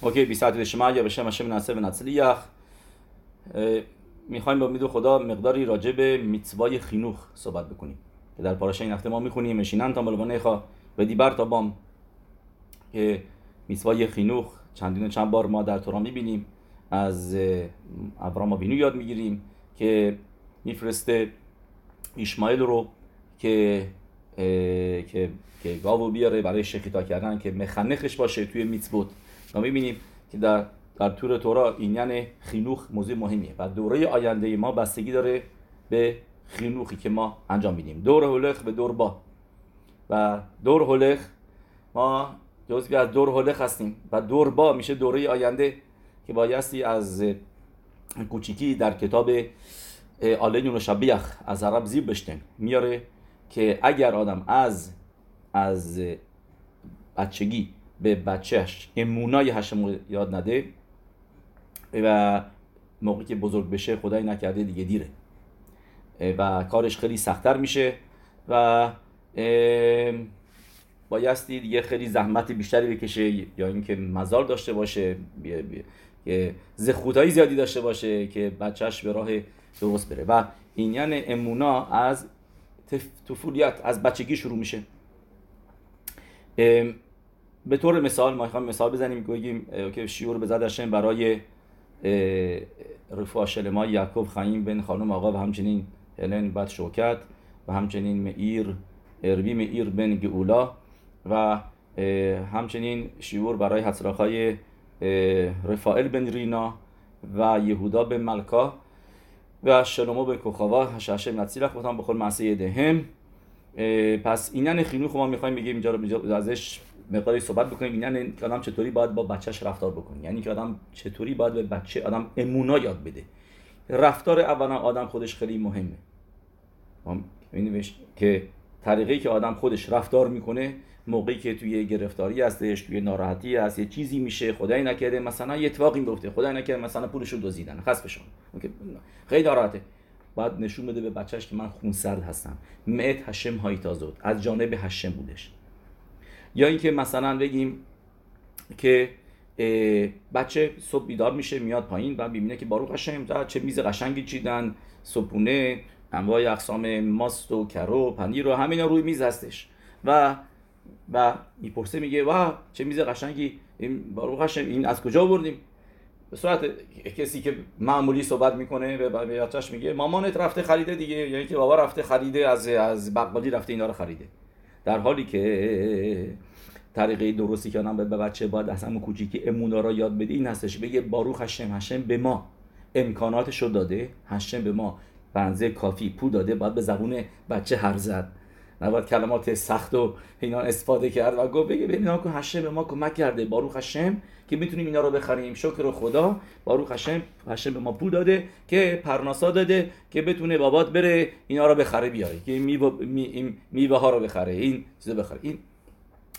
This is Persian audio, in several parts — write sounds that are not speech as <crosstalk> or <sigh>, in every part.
اوکی بی ساعت شما یا بشم هشم نصر و نصلیخ می‌خوایم با امید خدا مقداری راجع به میتوای خینوخ صحبت بکنیم که در پاراشا این هفته ما می‌خونیم مشینن تا ملوانه و دیبر تا بام که میتوای خینوخ چندین و چند بار ما در تورا می‌بینیم از ابرام بینو یاد می‌گیریم که میفرسته ایشمایل رو که که که گاو بیاره برای شخیتا کردن که مخنخش باشه توی میتبوت ما می‌بینیم که در در تور تورا این یعنی خینوخ موضوع مهمیه و دوره آینده ما بستگی داره به خینوخی که ما انجام میدیم. دور هولخ به دور با. و دور هولخ ما جزوی از دور هولخ هستیم و دور با میشه دوره آینده که بایستی از کوچیکی در کتاب آلین و شبیخ از عرب زیب بشتن میاره که اگر آدم از از بچگی به بچهش امونای هشم یاد نده. و موقعی که بزرگ بشه خدای نکرده دیگه دیره. و کارش خیلی سختتر میشه. و بایستی دیگه خیلی زحمت بیشتری بکشه یا اینکه مزار داشته باشه که زخوتایی زیادی داشته باشه که بچهش به راه درست بره. و این یعنی امونا از طفولیت از بچگی شروع میشه. به طور مثال ما می‌خوام مثال بزنیم بگیم که شیور به برای رفاه شلما یعقوب خایم بن خانم آقا و همچنین هلن بد شوکت و همچنین مئیر اربی مئیر بن گئولا و همچنین شیور برای حسراخای رفائل بن رینا و یهودا بن ملکا و شلومو بن کوخاوا هشاشه نتسیلخ بودن بخور معصی دهم. پس اینن خینوخ ما می‌خوایم بگیم اینجا رو ازش مقداری صحبت بکنیم اینن که آدم چطوری باید با بچهش رفتار بکنه یعنی که آدم چطوری باید به بچه آدم امونا یاد بده. رفتار اولا آدم خودش خیلی مهمه. که طریقی که آدم خودش رفتار می‌کنه موقعی که توی گرفتاری هستش توی ناراحتی هست یه چیزی میشه خدای نکرده مثلا یه اتفاقی میفته خدای نکرده مثلا پولش رو دزدیدن خاص بشون خیلی ناراحته. باید نشون بده به بچهش که من خونسرد هستم. معت هشم هایتازود از جانب هشم بودش. یا اینکه مثلا بگیم که بچه صبح بیدار میشه میاد پایین و ببینه که باروخ هشم چه میز قشنگی چیدن صبحونه انواع اقسام ماست و کرو پنیر و همین روی میز هستش. و و می‌پرسه میگه وا چه میز قشنگی؟ این باروخ هشم این از کجا بردیم به صورت کسی که معمولی صحبت می‌کنه به بچه‌ش میگه مامانت رفته خریده دیگه یعنی که بابا رفته خریده از از بقالی رفته اینا رو خریده. در حالی که طریقه درستی که آدم به بچه باید از همون کوچیکی امونا را یاد بده این هستش. بگه باروخ هشم هشم به ما. امکاناتش رو داده هشم به ما. بنزه کافی پول داده باید به زبون بچه هر زد. نباید کلمات سخت و اینا استفاده کرد و گفت بگه ببین که هشم به ما کمک کرده باروخ هشم که می‌تونیم اینا رو بخریم. شکر خدا. باروخ هشم هشم به ما پول داده که پرناسا داده که بتونه بابات بره اینا رو بخره بیاره. که میوه می می ها رو بخره این چیزا بخره. این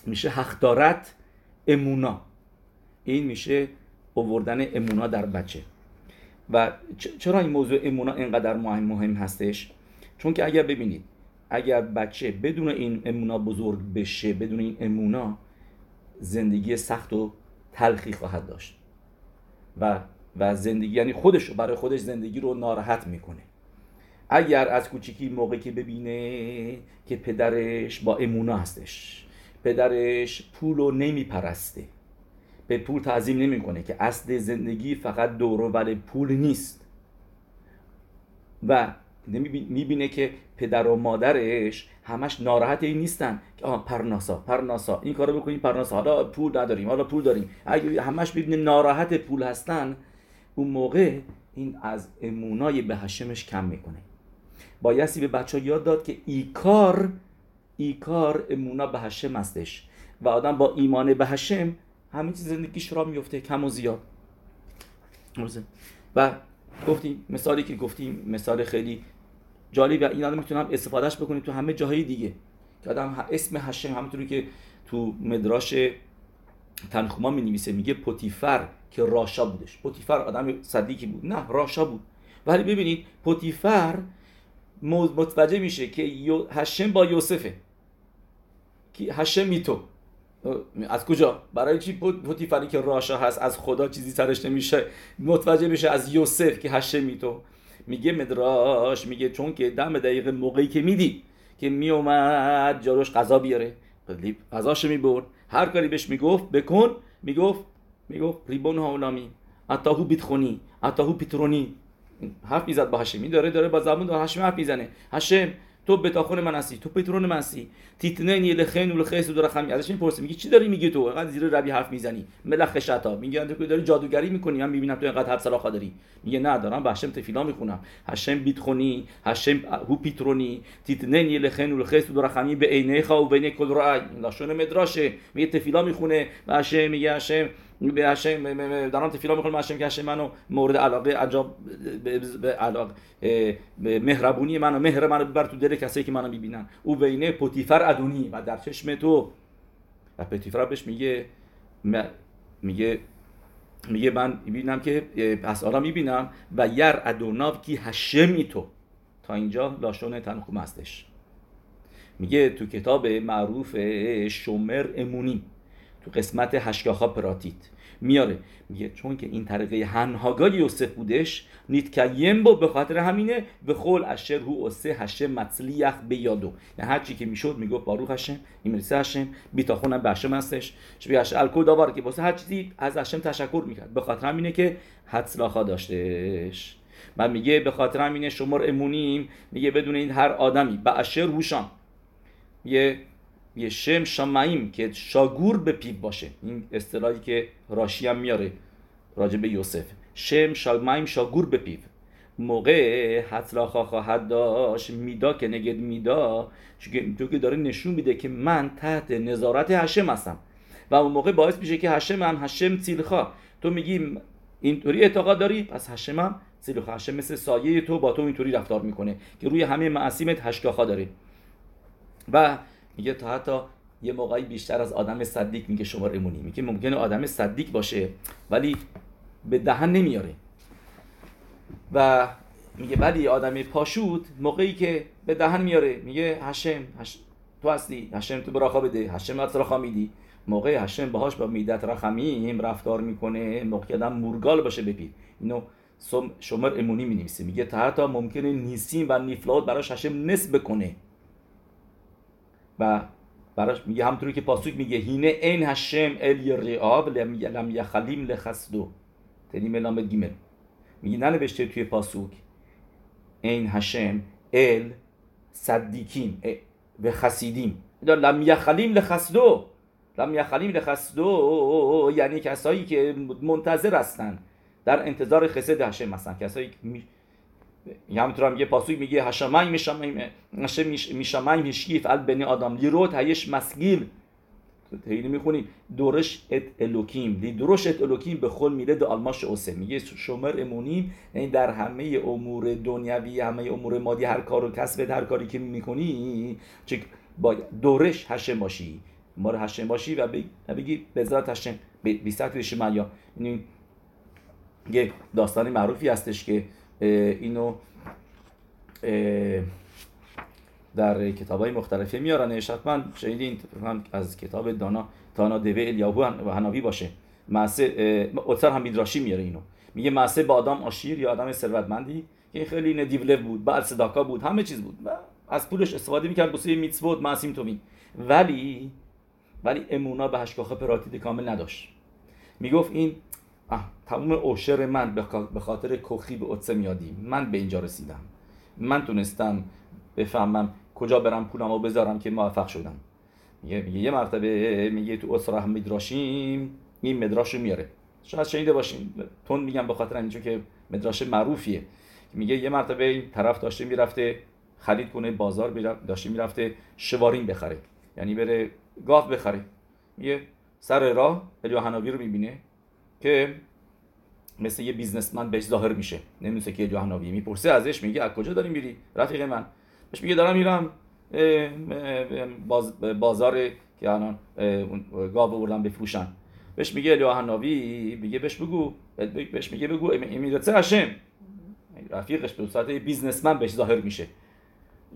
میشه حقدارت امونا. این میشه اووردن امونا در بچه. و چرا این موضوع امونا اینقدر مهم مهم هستش؟ چون که اگر ببینید اگر بچه بدون این امونا بزرگ بشه بدون این امونا زندگی سخت و تلخی خواهد داشت. و و زندگی یعنی خودش برای خودش زندگی رو ناراحت می‌کنه. اگر از کوچیکی موقعی که ببینه که پدرش با امونا هستش پدرش پول رو نمیپرسته به پول تعظیم نمی‌کنه که اصل زندگی فقط دور پول نیست. و می‌بینه که پدر و مادرش همش ناراحت این نیستن. که آها پرناسا پرناسا این کارو بکنیم پرناسا. حالا پول نداریم حالا پول داریم. اگه همش ببینه ناراحت پول هستن اون موقع این از امونای به هشمش کم می‌کنه. بایستی به بچه ها یاد داد که ای کار ای کار امونا به هشم هستش. و آدم با ایمان به هشم همین چیز زندگیش را میفته کم و زیاد. و گفتیم مثالی که گفتیم مثال خیلی جالب این آدم می‌تونم استفادهش بکنیم تو همه جاهای دیگه. که آدم اسم هشم همونطوری که تو مدراش تنخوما می نویسه میگه پوتیفر که راشا بودش. پوتیفر آدم صدیقی بود. نه راشا بود. ولی ببینید پوتیفر متوجه میشه که هشم با یوسفه. که هشم میتو. از کجا؟ برای چی پوتیفری که راشا هست از خدا چیزی سرش نمیشه؟ متوجه بشه از یوسف که هشمی تو میگه مدراش میگه چون که دم دقیقه موقعی که میدی که میومد جاروش غذا بیاره. غذاش می‌برد. هر کاری بهش می‌گفت بکن. می‌گفت می‌گفت ریبون هاولامی اتاهو بیتخونی اتاهو پیترونی. حرف می‌زد با هشمی داره داره با زبون داره. هشمی حرف می‌زنه. هشم تو بتاخون من هستی تو پترون من هستی. تیتننی لخین و لخیس و درخمی ازش می‌پرسه میگه چی داری؟ میگی تو اینقدر زیر ربی حرف می‌زنی. ملخ شتا میگه تو داری جادوگری می‌کنی. من می‌بینم تو اینقدر حد سلاخا داری. میگه نه دارم به هشم تفیلا می‌خونم هشم بیتخونی هشم هو پیترونی تیتننی لخین و لخیس و درخمی به عینه خا و بین کل رای. لاشون مدراشه. میگه تفیلا می‌خونه. و میگه هشم به هشم دارم تفیلا می‌خونم هشم که هشم منو مورد علاقه عجاب به علاقه به مهربونی منو مهر منو ببر تو دل کسایی که منو می‌بینن. او بینه پوتیفر ادونی و در چشم تو. و پوتیفر بهش میگه میگه میگه من می‌بینم که پس آرا می‌بینم. و یر ادوناو کی هشمی تو. تا اینجا لاشون تنخوم هستش. میگه تو کتاب معروف شومر امونی. تو قسمت هشگاخا پراتیت. میاره. میگه چون که این طریقه هنهاگای یوسف بودش نیت کیم با به خاطر همینه به خول اشر هو اوسه هشه مطلیخ به یادو. یعنی هر چی که می‌شد می‌گفت باروخ هشم این مرسه هشم بیتاخونم به هشم هستش. شبیه هشم الکل داوار که واسه هر چیزی از هشم تشکر می‌کرد. به خاطر همینه که حدسلاخا داشتش. من میگه به خاطر همینه شمار امونیم میگه بدون این هر آدمی. به اشر هوشان. یه یه شم شامعیم که شاگور به پیو باشه. این اصطلاحی که راشی هم میاره راجع به یوسف. شم شامعیم شاگور به پیو موقع حتلاخا خواهد داشت میدا که نگد میدا. چون که داره نشون میده که من تحت نظارت هشم هستم. و اون موقع باعث میشه که هشم هم هشم تیلخا تو میگی اینطوری اعتقاد داری؟ پس هشم هم تیلخا هشم مثل سایه تو با تو اینطوری رفتار می‌کنه که روی همه معصیمت هشکاخا داره. و میگه تا حتی یه موقعی بیشتر از آدم صدیق میگه شما امونی میگه ممکنه آدم صدیق باشه ولی به دهن نمیاره. و میگه ولی آدم پاشود موقعی که به دهن میاره. میگه هشم, تو هستی هشم تو براخا بده هشم رخا میدی. موقع هشم باهاش با میدت رحمیم رفتار می‌کنه موقع آدم مورگال باشه بپی اینو شمر امونی می میگه تا حتی ممکنه نیسیم و نیفلات براش هشم نسب بکنه. و براش میگه همطوری که پاسوک میگه هینه این هشم ال یریاب لم یخلیم لخسدو تنیم لام گیمل. میگه ننوشته توی پاسوک این هشم ال صدیکیم و خسیدیم. لم یخلیم لخسدو لم یخلیم لخسدو یعنی کسایی که منتظر هستن. در انتظار خسد هشم هستن. کسایی که همونطور هم یه پاسوی میگه هشمای میشمای میشکیف ال بنی آدم. لیروت هیش مسگیل تهیلی می‌خونی. دورش ات الوکیم. لی دورش ات الوکیم به خل میره دو آلماش اوسه. میگه شمر امونیم یعنی در همه امور دنیوی همه امور مادی هر کار و کسب هر کاری که می‌کنی چه با دورش هشم باشی. ما رو هشم باشی و بگی بذات هشم. بیستر شمالیا یعنی یه داستانی معروفی هستش که اینو در کتاب های مختلفی میارن. حتما شنیدین از کتاب دانا تانا دوه الیاهو و هناوی باشه. معسه اوتر هم میدراشی میاره اینو. میگه معسه با آدم آشیر یا آدم ثروتمندی؟ که خیلی ندیوله بود بعد صداکا بود همه چیز بود. و از پولش استفاده می‌کرد بسیار میتسبود معصیم تومی ولی ولی امونا به هشکاخه پراتید کامل نداشت. می‌گفت این تمام اوشر من به خاطر کخی به عدسه میادی من به اینجا رسیدم. من تونستم بفهمم کجا برم پولم رو بذارم که موفق شدم. میگه, یه مرتبه میگه تو اسرا هم میدراشیم این مدراش رو میاره. شاید شنیده باشین. تون میگم به خاطر اینجا که مدراش معروفیه. میگه یه مرتبه این طرف داشته می‌رفته خرید کنه بازار داشته می‌رفته شوارین بخره. یعنی بره گاف بخره. یه سر راه الیوهناوی رو می‌بینه. که مثل یه بیزنسمن بهش ظاهر میشه. نمی‌دونه که جهناوی می‌پرسه ازش میگه از کجا داری میری؟ رفیق من. بهش میگه دارم میرم باز بازار که الان گاو بردم بفروشن. بهش میگه جهناوی میگه بهش بگو. بهش میگه بگو امیرت هشم رفیقش به صورت بیزنسمن بهش ظاهر میشه.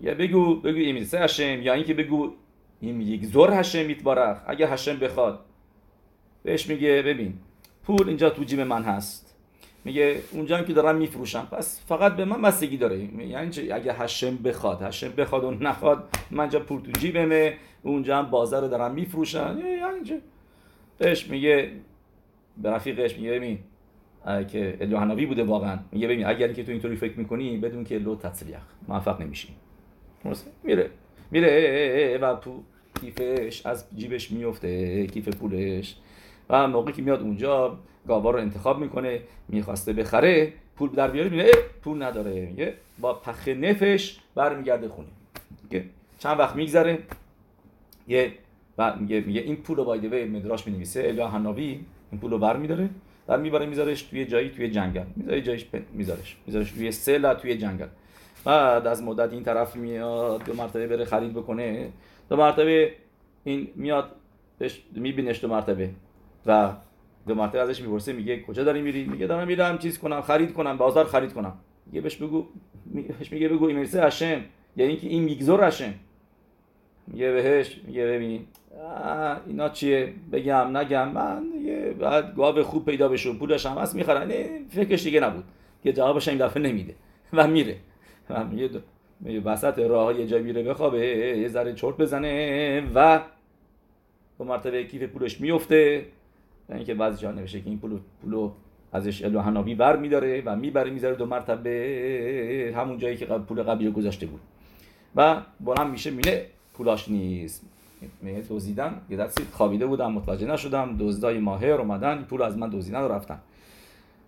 یا بگو بگو امیرت هشم یا اینکه بگو این یک زور هشم میتبارخ اگر هشم بخواد. بهش میگه ببین پول اینجا تو جیب من هست. میگه اونجا هم که دارم میفروشم. پس فقط به من بستگی داره. یعنی اگه هشم بخواد هشم بخواد و نخواد من اینجا پول تو جیبمه اونجا هم بازار رو دارم میفروشن یعنی بهش میگه به رفیقش میگه ببین که الوهناوی بوده واقعا. میگه ببین اگر که تو اینطوری فکر می‌کنی بدون که لو تسلیخ موفق نمیشی. میره. میره و پول کیفش از جیبش میفته کیف پولش. و موقعی که میاد اونجا گاوا رو انتخاب می‌کنه می‌خواسته بخره پول در بیاره میگه پول نداره. میگه با پخ نفش برمیگرده خونه. میگه چند وقت میگذره؟ یه و میگه میگه این پول رو بایده مدراش می‌نویسه الا حناوی این پول رو برمیداره. بعد می‌بره میذارش توی جایی توی جنگل. می‌ذاره جایش میذارش. میذارش توی سلا توی جنگل. بعد از مدت این طرف میاد دو مرتبه بره خرید بکنه. دو مرتبه این میاد میبینش دو مرتبه. و دو مرتبه ازش می‌پرسه میگه کجا داری میری؟ میگه دارم میرم چیز کنم خرید کنم بازار خرید کنم. میگه بهش بگو بهش میگه بگو این هشم یعنی اینکه این میگذور هشم میگه بهش میگه ببین اینا چیه؟ بگم نگم. من یه بعد گاو خوب پیدا بشه پولش هم هست می‌خرن فکرش دیگه نبود. که جوابش این دفعه نمیده. <laughs> و میره. و میگه وسط راه یه جای میره بخوابه یه ذره چرت بزنه و دو مرتبه کیف پولش میفته اینکه بعضی جا نوشته که این پولو پولو ازش الو حنابی بر میداره و می‌بره می‌ذاره دو مرتبه همون جایی که پول قبلی گذاشته بود. و بلند میشه مینه پولاش نیست. دوزیدن یه دستی خوابیده بودم متوجه نشدم دزدای ماهر اومدن پول از من دوزیدن و رفتن.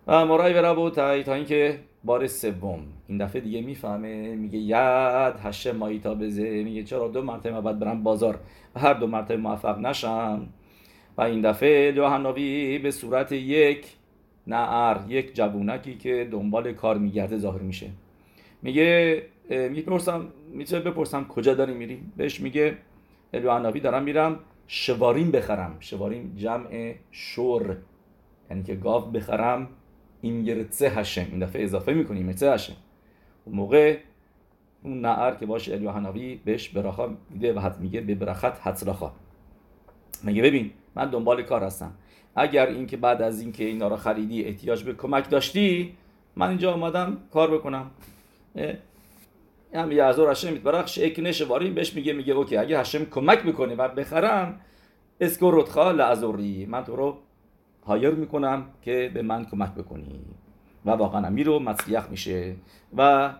و مرای بره بود تا اینکه بار سوم این دفعه دیگه می‌فهمه میگه ید هشه مایتا بزه میگه چرا دو مرتبه بعد برم بازار هر دو مرتبه موفق نشم. و این دفعه یوحناوی به صورت یک نعر یک جوونکی که دنبال کار میگرده ظاهر میشه. میگه می‌پرسم می‌تونه بپرسم کجا داری میری بهش میگه یوحناوی دارم میرم شواریم بخرم. شواریم جمع شور یعنی که گاو بخرم. این یرتسه هشم. این دفعه اضافه می‌کنیم یرتسه هشم. اون موقع اون نعر که باشه الیوهناوی بهش براخا میده و حد میگه به برخت حتراخا میگه ببین من دنبال کار هستم. اگر اینکه بعد از اینکه اینا رو خریدی احتیاج به کمک داشتی من اینجا آمدم کار بکنم. هم یه هزار هشم برخش اکنش واریم بهش میگه میگه اوکی اگه هشم کمک بکنه و بخرم اسکو رتخا لعذوری. من تو رو هایر می‌کنم که به من کمک بکنی. و واقعا امیر رو مسیح میشه. و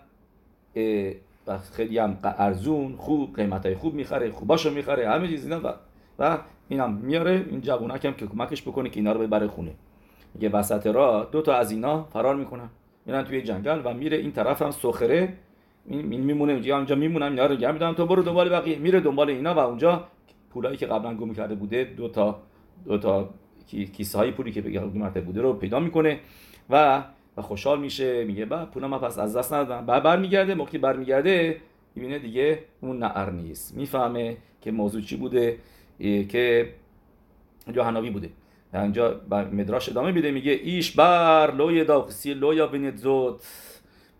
و خیلی هم ارزون خوب قیمت های خوب می‌خره خوباشو می‌خره همه چیز اینا. و و اینم میاره این جوونک هم که کمکش بکنه که اینا رو ببره خونه. میگه وسط را دو تا از اینا فرار می‌کنن. میرن توی جنگل و میره این طرف هم سخره. این میمونه اونجا اونجا میمونم اینا رو میدم تو برو دنبال بقیه. میره دنبال اینا و اونجا پولایی که قبلا گم کرده بوده دو تا دو تا کیسه های پولی که به مرتبه بوده رو پیدا می‌کنه و و خوشحال میشه. میگه با پولم پس از دست ندادم. بعد برمیگرده موقعی برمیگرده می‌بینه دیگه اون نعر نیست. می‌فهمه که موضوع چی بوده. که جوهناوی بوده. اینجا مدراش ادامه میده میگه ایش بر لوی داخسی لویا بینت زود.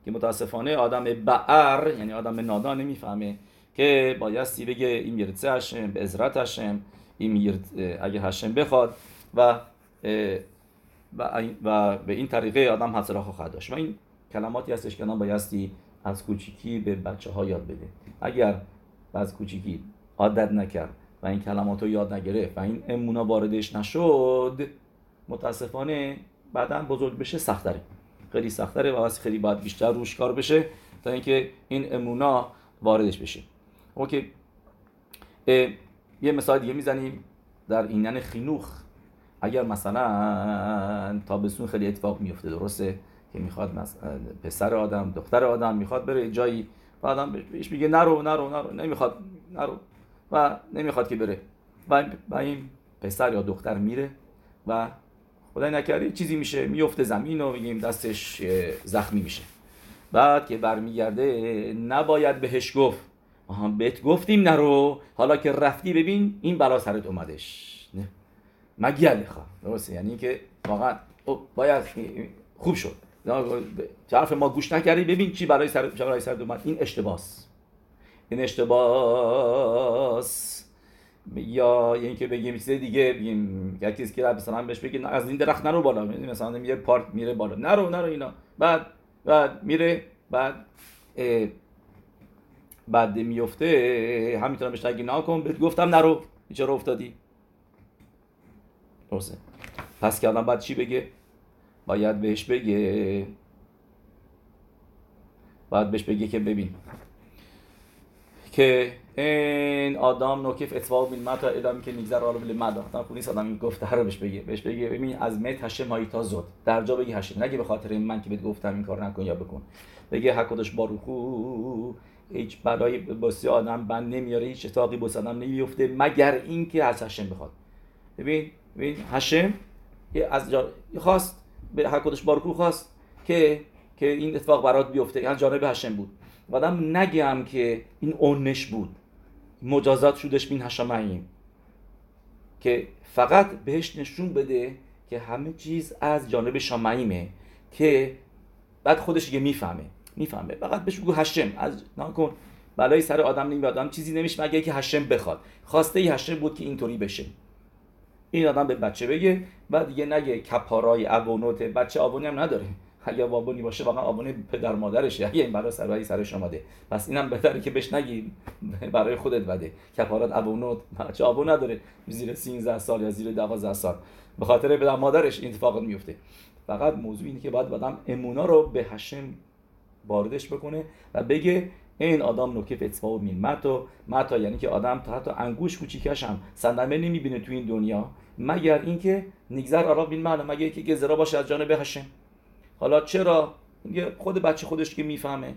که متاسفانه آدم بعر یعنی آدم نادان نمی‌فهمه که بایستی بگه این میرتسه هشم به ازرت هشم این اگه هشم بخواد و و به این طریقه آدم حضر خواهد داشت. و این کلماتی هستش که آدم بایستی از کوچیکی به بچه ها یاد بده. اگر از کوچیکی عادت نکرد و این کلمات رو یاد نگرفت و این امونا واردش نشد متاسفانه بعدا بزرگ بشه سختره خیلی سختره و خیلی باید بیشتر روش کار بشه تا اینکه این امونا واردش بشه. اوکی. یه مثال دیگه می‌زنیم در اینن خینوخ. اگر مثلا تابستون خیلی اتفاق میفته درسته؟ که می‌خواد پسر آدم دختر آدم می‌خواد بره جایی و آدم بهش میگه نرو نرو نرو. نمی‌خواد نرو. و نمی‌خواد که بره. و این پسر یا دختر میره و خدای نکرده چیزی میشه میفته زمین و میگیم دستش زخمی میشه. بعد که برمیگرده نباید بهش گفت. آها بهت گفتیم نرو. حالا که رفتی ببین این بلا سرت اومدش. نه. مگیل خواه درسته؟ یعنی که واقعا باید خوب شد. حرف ما گوش نکردی؟ ببین چی برای سر برای سر اومد. این اشتباس. این اشتباس. یا اینکه بگیم چیز دیگه بگیم یک چیزی که مثلا بهش بگیم از این درخت نرو بالا. مثلا میگه پارک میره بالا. نرو نرو اینا. بعد بعد میره بعد بعد میفته همینطور بهش نگی نکن بهت گفتم نرو. چرا افتادی؟ درسته. پس که آدم بعد چی بگه؟ باید بهش بگه. باید بهش بگه که ببین. که این آدم نوکف اتفاق بیل متا ادامی که نیگذر رو بلی مدا تا نیست آدم گفته رو بهش بگه بهش بگه. ببین از مت هشم هایی تا زد در جا بگی هشم. نگه به خاطر من که بهت گفتم این کار نکن یا بکن. بگه حکدش باروخو هیچ برای باسی آدم بند نمیاره هیچ اتاقی بس آدم نمیفته مگر اینکه از هشم بخواد. ببین ببین هشم از جا خواست به حکدش باروخو خواست که که این اتفاق برات بیفته. از جانب هشم بود. آدم نگم که این اونش بود. مجازات شدش بین هشمعیم که فقط بهش نشون بده که همه چیز از جانب شامعیمه که بعد خودش یه می‌فهمه. می‌فهمه. فقط بهش بگو هشم از نکن بلای سر آدم نمیاد آدم چیزی نمیشه مگه که هشم بخواد. خواسته ای هشم بود که اینطوری بشه. این آدم به بچه بگه بعد دیگه نگه کپارای ابونوت. بچه آبونی هم نداره. اگه وابونی باشه واقعا آبونی پدر مادرشه. اگه این برای سرای سرش آمده پس اینم بهتره که بهش نگی برای خودت بده. کفارات ابونوت چه آبون نداره. زیر 13 سال یا زیر 12 سال. به خاطر پدر مادرش این اتفاق میفته. فقط موضوع اینه که باید بدم امونا رو به هشم واردش بکنه و بگه این آدم نکه فتفا و مین متا متا. یعنی که آدم تا حتی انگوش کوچیکش هم صدمه نمی‌بینه تو این دنیا. مگر اینکه نگذر آرا بین معنا مگر اینکه گذرا باشه از جانب هشم حالا چرا؟ خود بچه خودش که می‌فهمه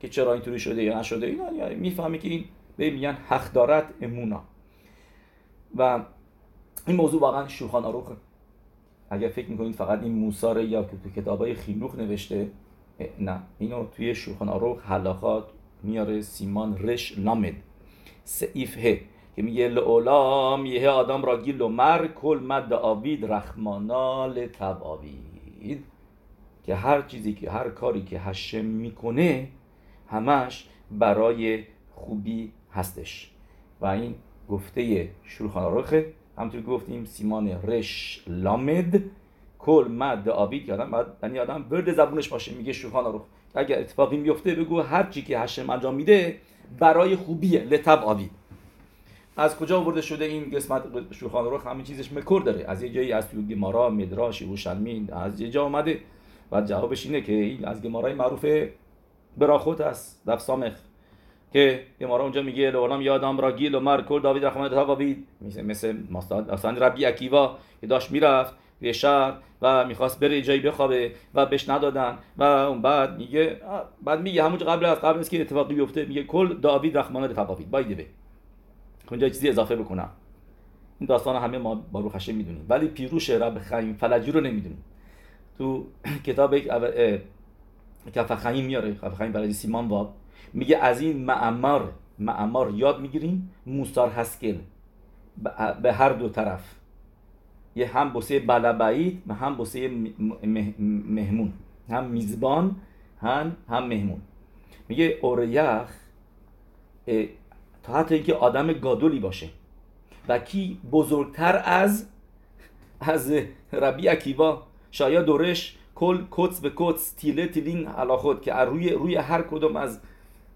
که چرا اینطوری شده یا نشده اینا می‌فهمه که این به میگن حق دارد امونا. و این موضوع واقعا شوخان آروخه اگر فکر می‌کنید فقط این موساره یا که تو کتابای خیلوخ نوشته نه. اینو توی شوخان آروخ حلاخات میاره سیمان رش لامد سعیف ه. که میگه لعولام یه آدم را گیل و مر کل مد آوید رحمانال تباوید که هر چیزی که هر کاری که هشم می‌کنه همش برای خوبی هستش. و این گفته شروخان آروخه همطور گفتیم سیمان رش لامد کل مد آبید که آدم یعنی آدم ورد زبونش باشه میگه شروخان آروخ اگر اتفاقی میفته بگو هر چی که هشم انجام میده برای خوبیه لطب آبید. از کجا ورده شده این قسمت شروخان آروخ همین چیزش مکر داره. از یه جایی از توی گمارا مدراش یوشلمین از یه جا اومده. و جوابش اینه که این از گمارای معروف براخوت است دف سامخ که گمارا اونجا میگه لولام یادم را گیل و مر کل داوید رحمت ها بید مثل مثل اصلا ربی اکیوا که داشت می‌رفت به شهر و می‌خواست بره جایی بخوابه و بهش ندادن و اون بعد میگه بعد میگه همونجا قبل از قبل از که اتفاقی بیفته میگه کل داوید رحمت تقابید بایده به. اونجا چیزی اضافه بکنم. این داستان همه ما با رو خشه می‌دونیم. ولی پیروش رب خیم فلجی رو نمی‌دونیم. تو <clears throat> کتاب خیم میاره. کف خیم برای سیمان باب. میگه از این معمار معمار یاد می‌گیریم موسار هسکل. به هر دو طرف. یه هم بسه بلبعید و هم بسه مهمون. هم میزبان هم هم مهمون. میگه اوریخ تا حتی اینکه آدم گادولی باشه. و کی بزرگتر از از ربی اکیوا شاید دورش کل کتس به کتس تیله تیلین حلاخود که روی روی هر کدوم از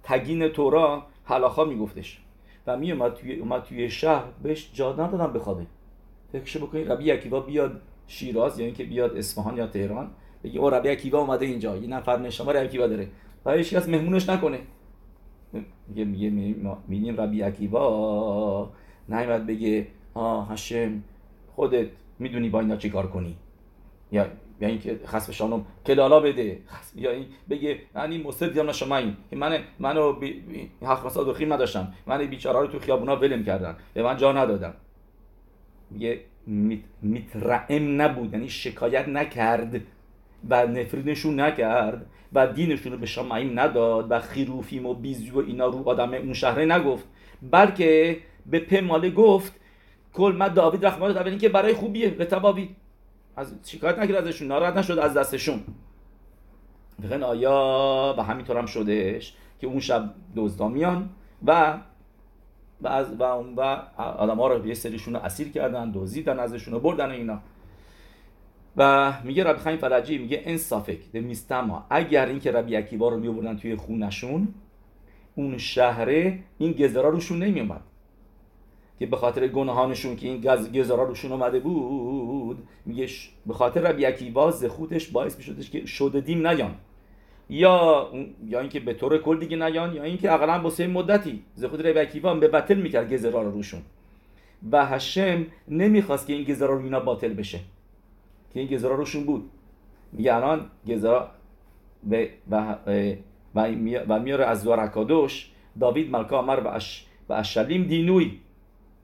تگین تورا حلاخا میگفتش. و می اومد توی اومد توی شهر بهش جا ندادن بخوابه فکرشو بکنید ربی اکیوا بیاد شیراز یعنی که بیاد اصفهان یا تهران بگی او ربی اکیوا اومده اینجا یه نفر نشما ربی اکیوا داره. و هیچ کس مهمونش نکنه. میگه میگه می‌بینیم ربی اکیوا. نمیاد بگه ها هشم خودت می‌دونی با اینا چیکار کنی؟ یا یا اینکه خصف شانم کلالا بده. یا این بگه یعنی مصد دیام این. من منو حق مساد و نداشتم. من بیچاره رو تو خیابونا ولم کردن به من جا ندادن میگه میترعم نبود. یعنی شکایت نکرد و نفرینشون نکرد و دینشون رو به شمعیم نداد و خیروفیم و بیزی و اینا رو آدم اون شهره نگفت. بلکه به پماله گفت کل من داوید رحمت اول که برای خوبیه به تباوید از شکایت نکرد ازشون ناراحت نشد از دستشون. بخن آیا و همینطور هم شدهش که اون شب دزدا میان و و از و و آدم ها رو یه سریشون رو اسیر کردن دزدیدن ازشون رو بردن اینا. و میگه ربی خیم فلجی میگه این صافک میستما. اگر اینکه ربی عکیبا رو میبردن توی خونشون اون شهره این گزرا روشون نمیومد که به خاطر گناهانشون که این گزارا روشون اومده بود میگه به خاطر ربی عکیبا زخوتش باعث میشدش که شددیم نیان. یا یا اینکه به طور کل دیگه نیان یا اینکه اقلا واسه مدتی زخود ربی عکیبا به بطل می‌کرد گزرا رو روشون. و هشم نمی‌خواست که این گزرا رو اینا باطل بشه. که این گزرا روشون بود. میگه الان گزرا و و و میاره از زوار داوید ملکا امر و اش و اشلیم دینوی.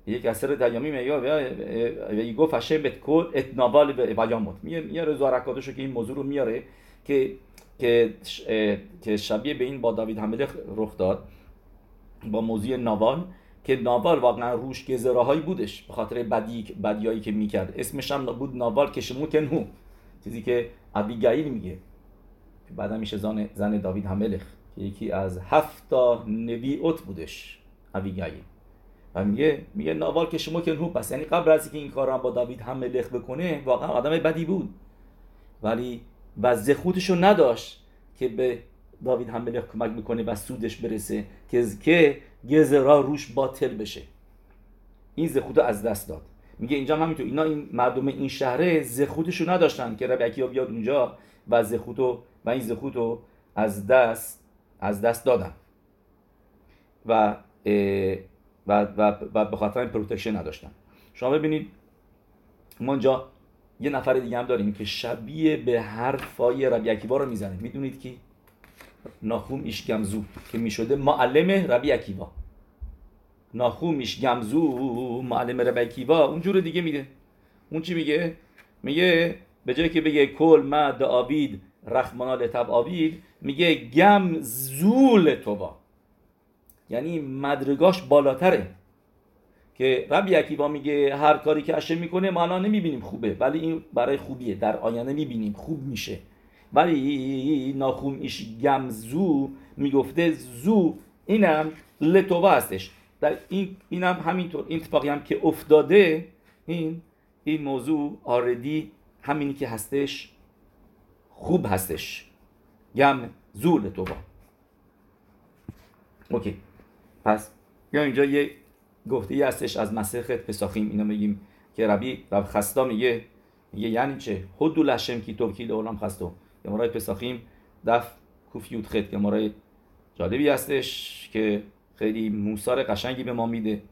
یک اثر دیامی میگه و گفت هشم بت کل ات نابال و یاموت میاره رو که این موضوع رو میاره که که که شبیه به این با داوید حمله رخ داد با موضوع ناوال که ناوال واقعا روش گزراهایی بودش به خاطر بدی بدیایی که می‌کرد. اسمش هم بود که شمو کنهو. چیزی که ابیگایل میگه. که بعدا میشه زن, زن داوید هملخ که یکی از هفت تا نبیوت بودش ابیگایل. میگه میگه ناوال که شما کنهو پس یعنی قبل از اینکه این کار هم با داوید هملخ بکنه واقعا آدم بدی بود. ولی و زخوتشو نداشت که به داوید هملخ کمک می‌کنه و سودش برسه که که گزرا روش باطل بشه. این زخوت از دست داد. میگه اینجا همینطور اینا این مردم این شهره זכות شو نداشتن که رب یکی بیاد اونجا و זכות و و این זכות و از دست از دست دادن. و و و, و به خاطر این protection نداشتن. شما ببینید ما اینجا یه نفر دیگه هم داریم که شبیه به حرفای ربی عکیبا رو می‌زنه. می‌دونید کی؟ ناخوم ایش گمزو که می‌شده معلم ربی عکیبا ناخوم ایش گمزو معلم ربی عکیبا اونجور دیگه میده اون چی میگه؟ میگه به جای که بگه کل مد آبید رحمانا لتب آبید میگه گم زول توبا. یعنی مدرگاش بالاتره. که ربی عکیبا میگه هر کاری که اشه می‌کنه ما الان نمی‌بینیم خوبه ولی این برای خوبیه در آینده می‌بینیم خوب میشه. ولی ناخوم ایش گم زو می‌گفته زو اینم لتوبا هستش. در این اینم همینطور این اتفاقی هم که افتاده این این موضوع آردی همینی که هستش خوب هستش. گم زو لتوبا اوکی. پس یا اینجا یه گفته ای هستش از مسخت پساخیم اینو میگیم که ربی رب خستا میگه میگه یعنی چه؟ خود لشم کی تو کی اولام خستو. که مرای پساخیم دف کوفیوت خط که مرای جالبی هستش که خیلی موسار قشنگی به ما میده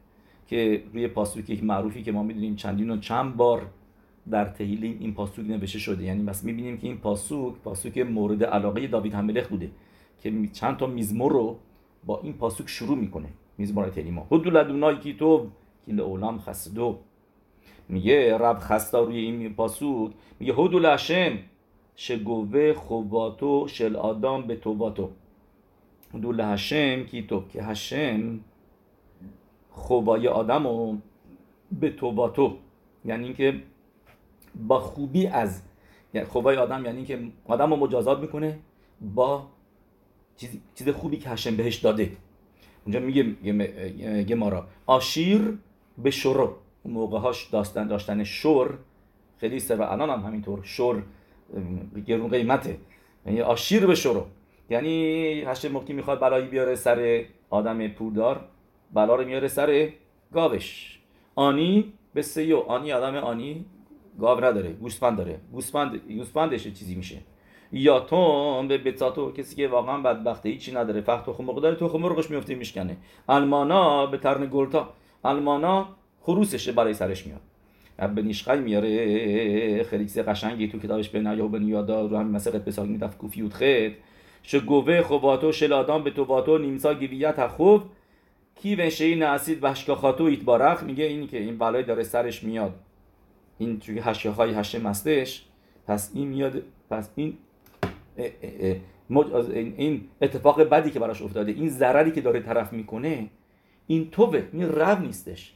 که روی پاسوکی معروفی که ما می‌دونیم چندین و چند بار در تهیلیم این پاسوک نوشته شده. یعنی بس می‌بینیم که این پاسوک پاسوک مورد علاقه داوید هملخ بوده که چند تا میزمور رو با این پاسوک شروع می‌کنه. میزمار تلیما هدو لدونای کی تو کی لعولم خسدو میگه رب خستا روی این پاسوک. میگه هدو لشم. شگوه خوباتو شل آدم به توباتو. هدو لهشم کی تو؟ که هشم خوبای آدم به توباتو. یعنی اینکه با خوبی از یعنی خوبای آدم یعنی اینکه آدم رو مجازات می‌کنه با چیز خوبی که هشم بهش داده. اونجا میگه ما را. آشیر به شرو. اون موقع هاش داستن داشتن شور. خیلی و الان هم همینطور. شور گرون قیمته. یعنی آشیر به شرو. یعنی هشت موقعی می‌خواد بلایی بیاره سر آدم پوردار بلا رو میاره سر گاوش. آنی به سیو آنی آدم آنی گاو نداره گوسفند داره. گوسفند گوسفندش چیزی میشه. یا تو به بتاتو کسی که واقعا بدبخته هیچی نداره. فقط تو خمرق داره تو خمرقش میفته میشکنه المانا به ترن گلتا. المانا خروسشه برای سرش میاد. اب نیشخای میاره. خیلی قشنگی تو کتابش به نیا و به نیادا. رو همین مسقط بساگ میدف کوفیوت خد شگوه خوباتو شلادان به توباتو نیمسا گویت خوب. کی وشهی ناسید وشکاخاتو ایت بارخ میگه اینی که این بلای داره سرش میاد. این توی هشکاهای هشه مستش. پس این میاد پس این این اتفاق بدی که براش افتاده این ضرری که داره طرف می‌کنه این توه این رو نیستش.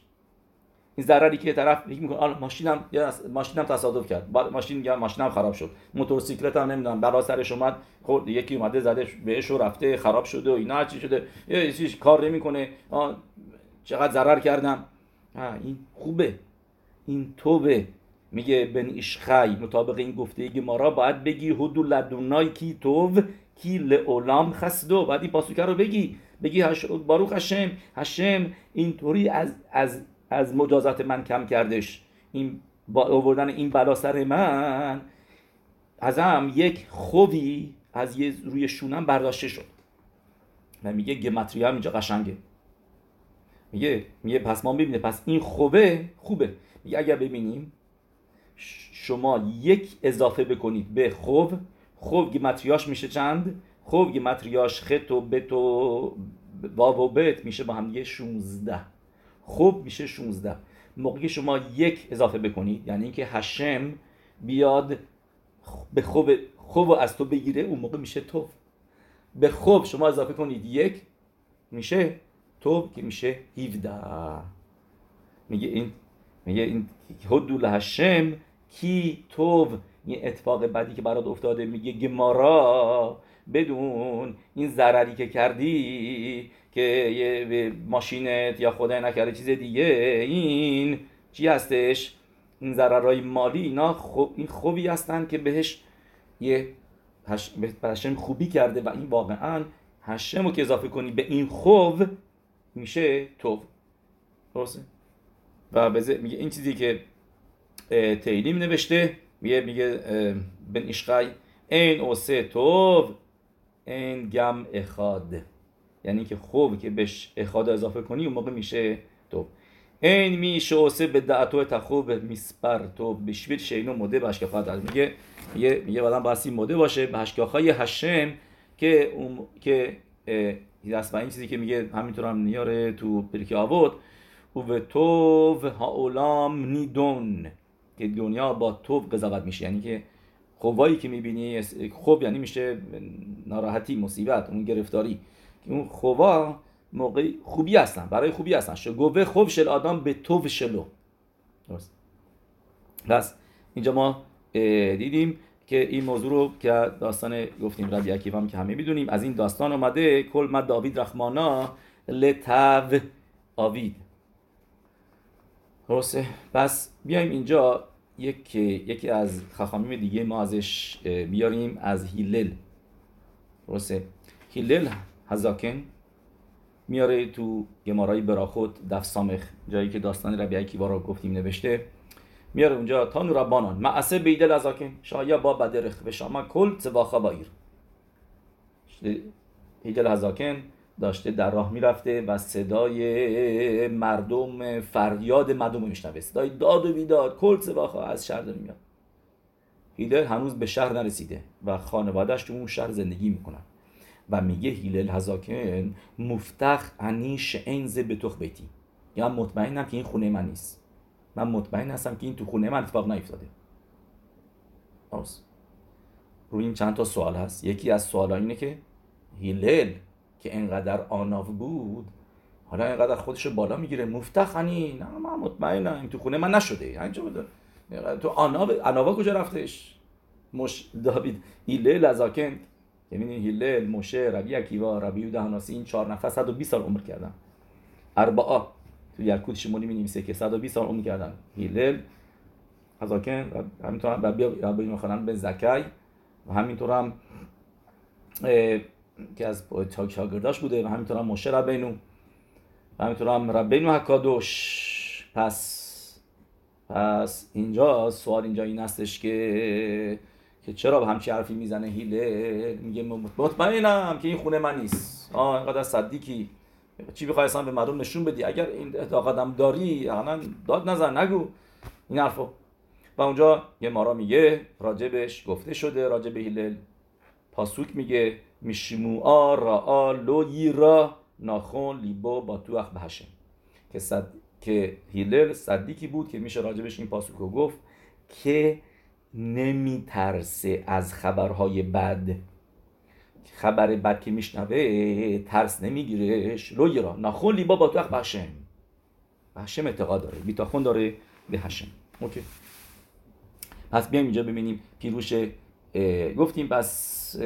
این ضرری که طرف می‌کنه ماشینم ماشینم تصادف کرد. ماشین یا ماشینم خراب شد. موتورسیکلت هم نمی‌دونم بلا سرش اومد خورد یکی اومده زده بهش و رفته خراب شده و اینا چی شده. یه چیز کار نمی‌کنه. چقدر ضرر کردم. این خوبه. این توبه میگه بن ایشخی مطابق این گفته گمارا باید بگی هدو لدونای کی توب کی لعولام خسدو. باید این پاسوکه رو بگی. بگی هش... باروخ هشم هشم اینطوری از, از, از مجازات من کم کردش. این با آوردن این بلا سر من ازم یک خوبی از یه روی شونم برداشته شد. و میگه گمتری هم اینجا قشنگه. میگه میگه پس ما ببینه پس این خوبه خوبه. میگه اگر ببینیم شما یک اضافه بکنید به خوب خوب گمتریاش میشه چند؟ خوب گمتریاش خط و بت و واو و بت میشه با هم دیگه 16 خوب میشه 16 موقعی شما یک اضافه بکنید یعنی اینکه هشم بیاد به خوب خوب از تو بگیره اون موقع میشه تو به خوب شما اضافه کنید یک میشه تو که میشه 17 میگه این میگه این حدول هشم کی تو این اتفاق بعدی که برات افتاده میگه گمارا بدون این ضرری که کردی که یه ماشینت یا خدای نکرده چیز دیگه این چی هستش؟ این ضررهای مالی اینا خوب این خوبی هستن که بهش یه هشم خوبی کرده و این واقعا هشم رو که اضافه کنی به این خوب میشه تو درسته؟ و میگه این چیزی که تیلیم نوشته میگه میگه بن اشقای این اوسه توب این گم اخاد. یعنی که خوب که بهش اخاد اضافه کنی اون موقع میشه توب این میشه اوسه به دعتو تخوب میسپر تو بشویر شینو مده بشکفت میگه میگه میگه بعدم باید این مده باشه به های هشم که اون که دست این چیزی که میگه همینطور هم نیاره تو پرکی آود و به توب ها اولام نیدون که دنیا با توب قضاوت میشه. یعنی که خوبایی که می‌بینی خوب یعنی میشه ناراحتی مصیبت اون گرفتاری. که اون خوبا موقع خوبی هستن برای خوبی هستن. شو گوه خوب شل آدم به تو شلو. درست. پس اینجا ما دیدیم که این موضوع رو که داستان گفتیم ربی عکیف که همه می‌دونیم از این داستان اومده کل مد داوید رحمانا لتو آوید. درسته. پس بیایم اینجا یک یکی از خخامیم دیگه ما ازش بیاریم از هیلل. درسته. هیلل هزاکن میاره تو گمارای براخود دف سامخ جایی که داستان ربی عکیوا رو گفتیم نوشته. میاره اونجا تا ربانان. معسه بیدل ازاکن شایا با بدرخ. و شاما کل تواخا بایر. هیدل هزاکن. داشته در راه می‌رفته و صدای مردم فریاد مردم میشنوه. صدای داد و بیداد کل سواخا از شهر میاد. هیلل هنوز به شهر نرسیده و خانوادهش تو اون شهر زندگی می‌کنن. و میگه هیلل هزاکن مفتخ انیش اینز به تخ بیتی. یا مطمئنم که این خونه من نیست. من مطمئن هستم که این تو خونه من اتفاق نیفتاده. روی این چند تا سوال هست. یکی از سوال اینه که هیلل که انقدر آناو بود حالا انقدر خودش بالا می‌گیره. مفتخنی نه من مطمئنم تو خونه من نشده. اینجا بوده تو آناو آناوا کجا رفتش؟ مش داوید هیلل ازاکن که می‌دونی هیلل موشه ربی اکیوا ربی یودا هناسی این چهار نفر 120 سال عمر کردن. اربعا تو یرکوت شمونی می نویسه که 120 سال عمر کردن. هیلل ازاکن همینطور هم ربی ربی به زکای و همینطور هم که از شاگرداش بوده و همینطور هم مشه ربینو. و همینطور هم ربینو حکادوش. پس پس اینجا سوال اینجا این هستش که که چرا به همچی حرفی می‌زنه هیله میگه مطمئنم که این خونه من نیست. آه اینقدر صدیکی. چی بخوای اصلا به مردم نشون بدی؟ اگر این اعتقادم داری اقلا داد نزن نگو. این حرفو. و اونجا یه مارا میگه راجبش گفته شده راجب هیلل پاسوک میگه. میشموعا را لو یرا ناخون لیبا با تو به هشم که, صد... که هیلل صدیکی بود که میشه راجبش این پاسوک رو گفت که نمیترسه از خبرهای بد. خبر بد که میشنوه ترس نمیگیرش לא יירא נכון לבו בטוח בהשם به השם اعتقاد داره. ביטחון داره به השם. okay. پس بیایم اینجا ببینیم פירוש گفتیم پس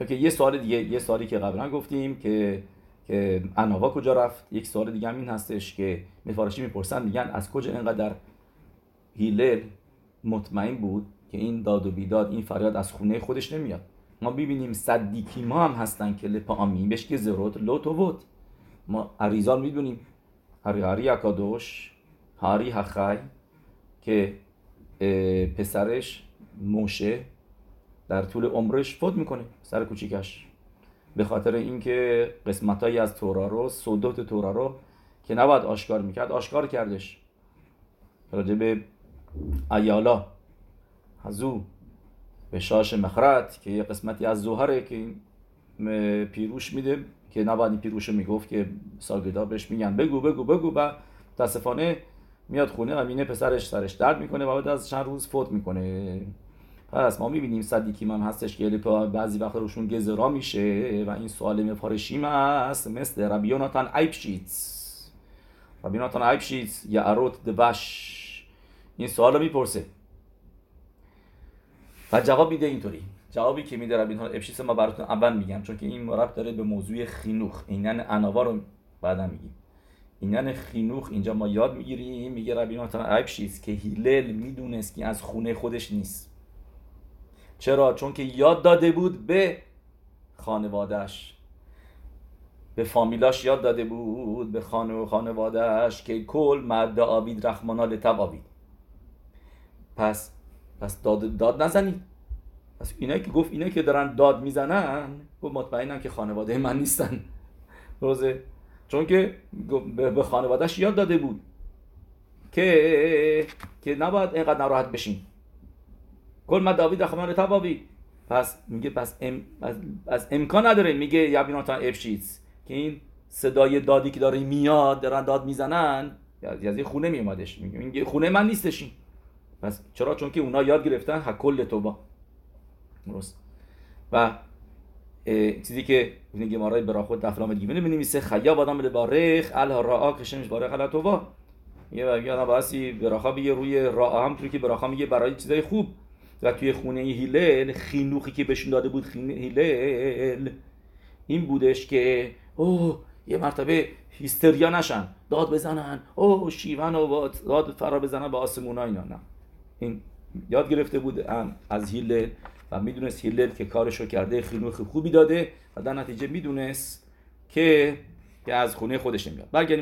okay یه سوال دیگه یه سوالی که قبلا گفتیم که که ענווה کجا رفت؟ یک سوال دیگه هم این هستش که מפרשים می‌پرسن میگن از کجا اینقدر هیلل مطمئن بود که این داد و بیداد این فریاد از خونه خودش نمیاد؟ ما ببینیم صدیکی ما هم هستن که لپا آمی بهش که زروت لوت و ما عریزان می‌دونیم هری هری اکادوش هاری هخای که پسرش موشه در طول عمرش فوت می‌کنه سر کوچیکش. به خاطر اینکه قسمتهایی از تورا رو صدوت تورا رو که نباید آشکار می‌کرد آشکار کردش. راجع به ایالا هزو به شاش مخرت که یه قسمتی از زوهره که پیروش میده که نباید این پیروش می‌گفت که سالگدا بهش میگن بگو بگو بگو و متاسفانه میاد خونه و مینه پسرش سرش درد می‌کنه و بعد از چند روز فوت می‌کنه. پس ما می‌بینیم صدیکی هم هستش که بعضی وقت روشون گزرا میشه و این سوال مفارشیم است. مثل ربی یوناتان ایپشیتس. ربی یوناتان ایپشیتس יערות דבש این سوال رو می‌پرسه. و جواب میده اینطوری. جوابی که میده ربی یوناتان ایپشیتس ما براتون اول میگم چون که این ربط داره به موضوع خینوخ. این ענווה رو بعدا میگیم. این חינוך اینجا ما یاد می‌گیریم. میگه ربی یوناتان ایپشیتس که هیلل می‌دونست که از خونه خودش نیست. چرا؟ چون که یاد داده بود به خانوادهش به فامیلاش یاد داده بود به خانه و خانوادهش که کل مد آبید رحمانا لتب پس پس داد, داد نزنید. پس اینایی که گفت اینایی که دارن داد می‌زنن گفت مطمئنم که خانواده من نیستن. روزه چون که به خانوادهش یاد داده بود که که نباید اینقدر ناراحت بشین. کل ما داوید رحمان تبابی پس میگه پس ام از, امکان نداره. میگه یابیناتان افشیتس که این صدای دادی که داره میاد دارن داد می‌زنن از یه خونه میومدش. میگه خونه من نیستشین پس چرا؟ چون که اونا یاد گرفتن. حکل توبا درست. و چیزی که این گمارای براخود دفلام دیگه بنویسه. خیاب آدم بارخ ال راآ کشمش بارخ ال توبا یه میگه آدم باسی براخا بگه روی راآ هم که براخا میگه برای چیزای خوب. و توی خونه هیلل خینوخی که بهشون داده بود هیلل. این بودش که اوه یه مرتبه هیستریا نشن داد بزنن. اوه شیون و داد فرا بزنن به آسمون اینا. نه. این یاد گرفته بود از هیلل و می‌دونست هیلل که کارشو کرده خینوخ خوبی داده و در نتیجه می‌دونست که از خونه خودش نمیاد. برگردیم